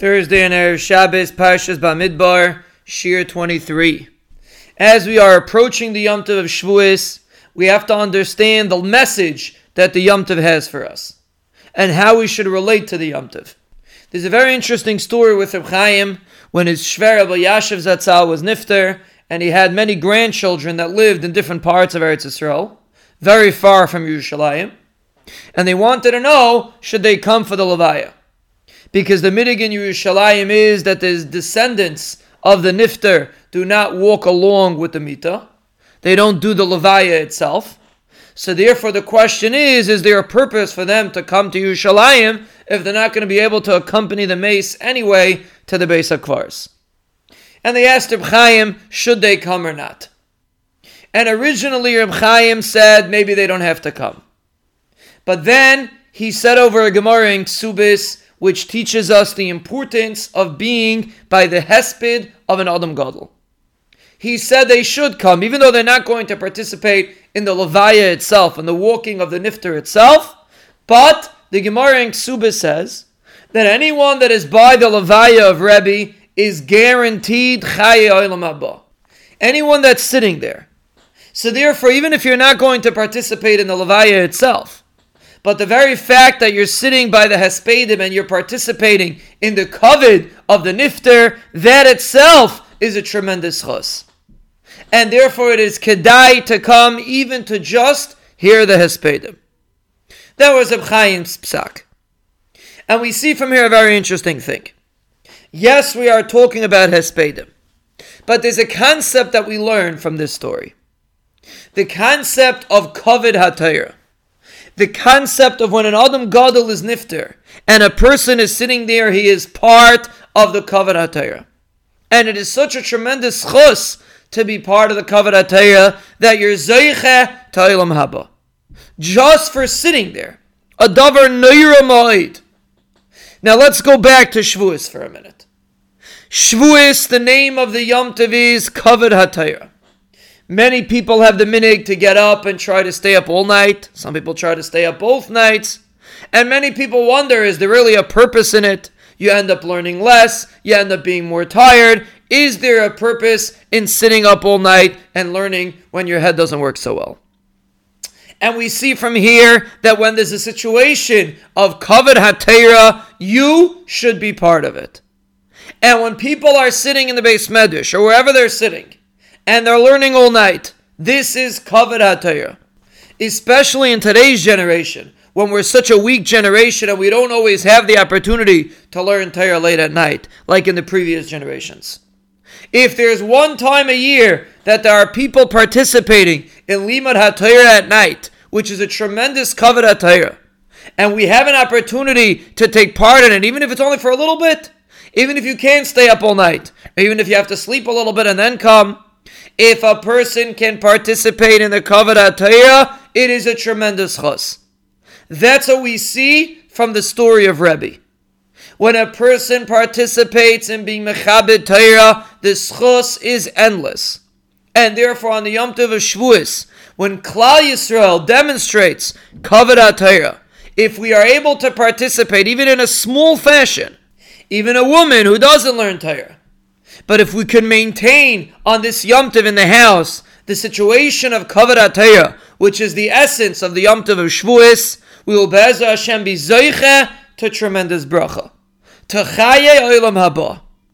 Thursday and Erev Shabbos, Parshas Bamidbar, Shiur 23. As we are approaching the Yom Tov of Shavuos, we have to understand the message that the Yom Tov has for us and how we should relate to the Yom Tov. There's a very interesting story with Reb Chaim when his Shver Rav Elyashiv Zatzal was nifter and he had many grandchildren that lived in different parts of Eretz Yisrael, very far from Yerushalayim, and they wanted to know should they come for the Levaya because the minhag in Yerushalayim is that the descendants of the nifter do not walk along with the mita. They don't do the levaya itself. So therefore, the question is: Is there a purpose for them to come to Yerushalayim if they're not going to be able to accompany the mita anyway to the base of? And they asked Reb Chaim, should they come or not? And originally, Reb Chaim said maybe they don't have to come. But then he said over a Gemara in Ksubos which teaches us the importance of being by the hesped of an Adam Gadol. He said they should come, even though they're not going to participate in the Levaya itself and the walking of the Nifter itself. But the Gemara in Ksubos says that anyone that is by the Levaya of Rebbe is guaranteed Chaye Olam. Anyone that's sitting there. So therefore, even if you're not going to participate in the Levaya itself, but the very fact that you're sitting by the Hespedim and you're participating in the kavod of the Nifter, that itself is a tremendous chus. And therefore it is kedai to come even to just hear the Hespedim. That was Reb Chaim's psak. And we see from here a very interesting thing. Yes, we are talking about Hespedim. But there's a concept that we learn from this story. The concept of kavod hatorah the concept of when an Adam Gadol is nifter and a person is sitting there, he is part of the Kavod HaTorah. And it is such a tremendous chus to be part of the Kavod HaTorah that you're Zeiche Ta'ilam Haba. Just for sitting there. A davar neira Now let's go back to Shavuos for a minute. Shavuos, the name of the Yom Tov is Kavod HaTorah. Many people have the minhag to get up and try to stay up all night. Some people try to stay up both nights. And many people wonder is there really a purpose in it? You end up learning less, you end up being more tired. Is there a purpose in sitting up all night and learning when your head doesn't work so well? And we see from here that when there's a situation of kavod hatorah, you should be part of it. And when people are sitting in the beis medrash or wherever they're sitting, and they're learning all night. This is kavod HaTorah. Especially in today's generation, when we're such a weak generation and we don't always have the opportunity to learn Torah late at night, like in the previous generations. If there's one time a year that there are people participating in Limud HaTorah at night, which is a tremendous kavod HaTorah, and we have an opportunity to take part in it, even if it's only for a little bit, even if you can't stay up all night, even if you have to sleep a little bit and then come, if a person can participate in the Kavod HaTorah, it is a tremendous chus. That's what we see from the story of Rebbe. When a person participates in being Mechabed Torah, the chus is endless. And therefore, on the Yom Tov of Shavuos, when Klal Yisrael demonstrates Kavod HaTorah, if we are able to participate, even in a small fashion, even a woman who doesn't learn Torah, but if we can maintain on this Yom Tov in the house the situation of Kavod HaTorah, which is the essence of the Yom Tov of Shavuos, we will B'ezras Hashem be to tremendous bracha. To Chaye Olam Haba.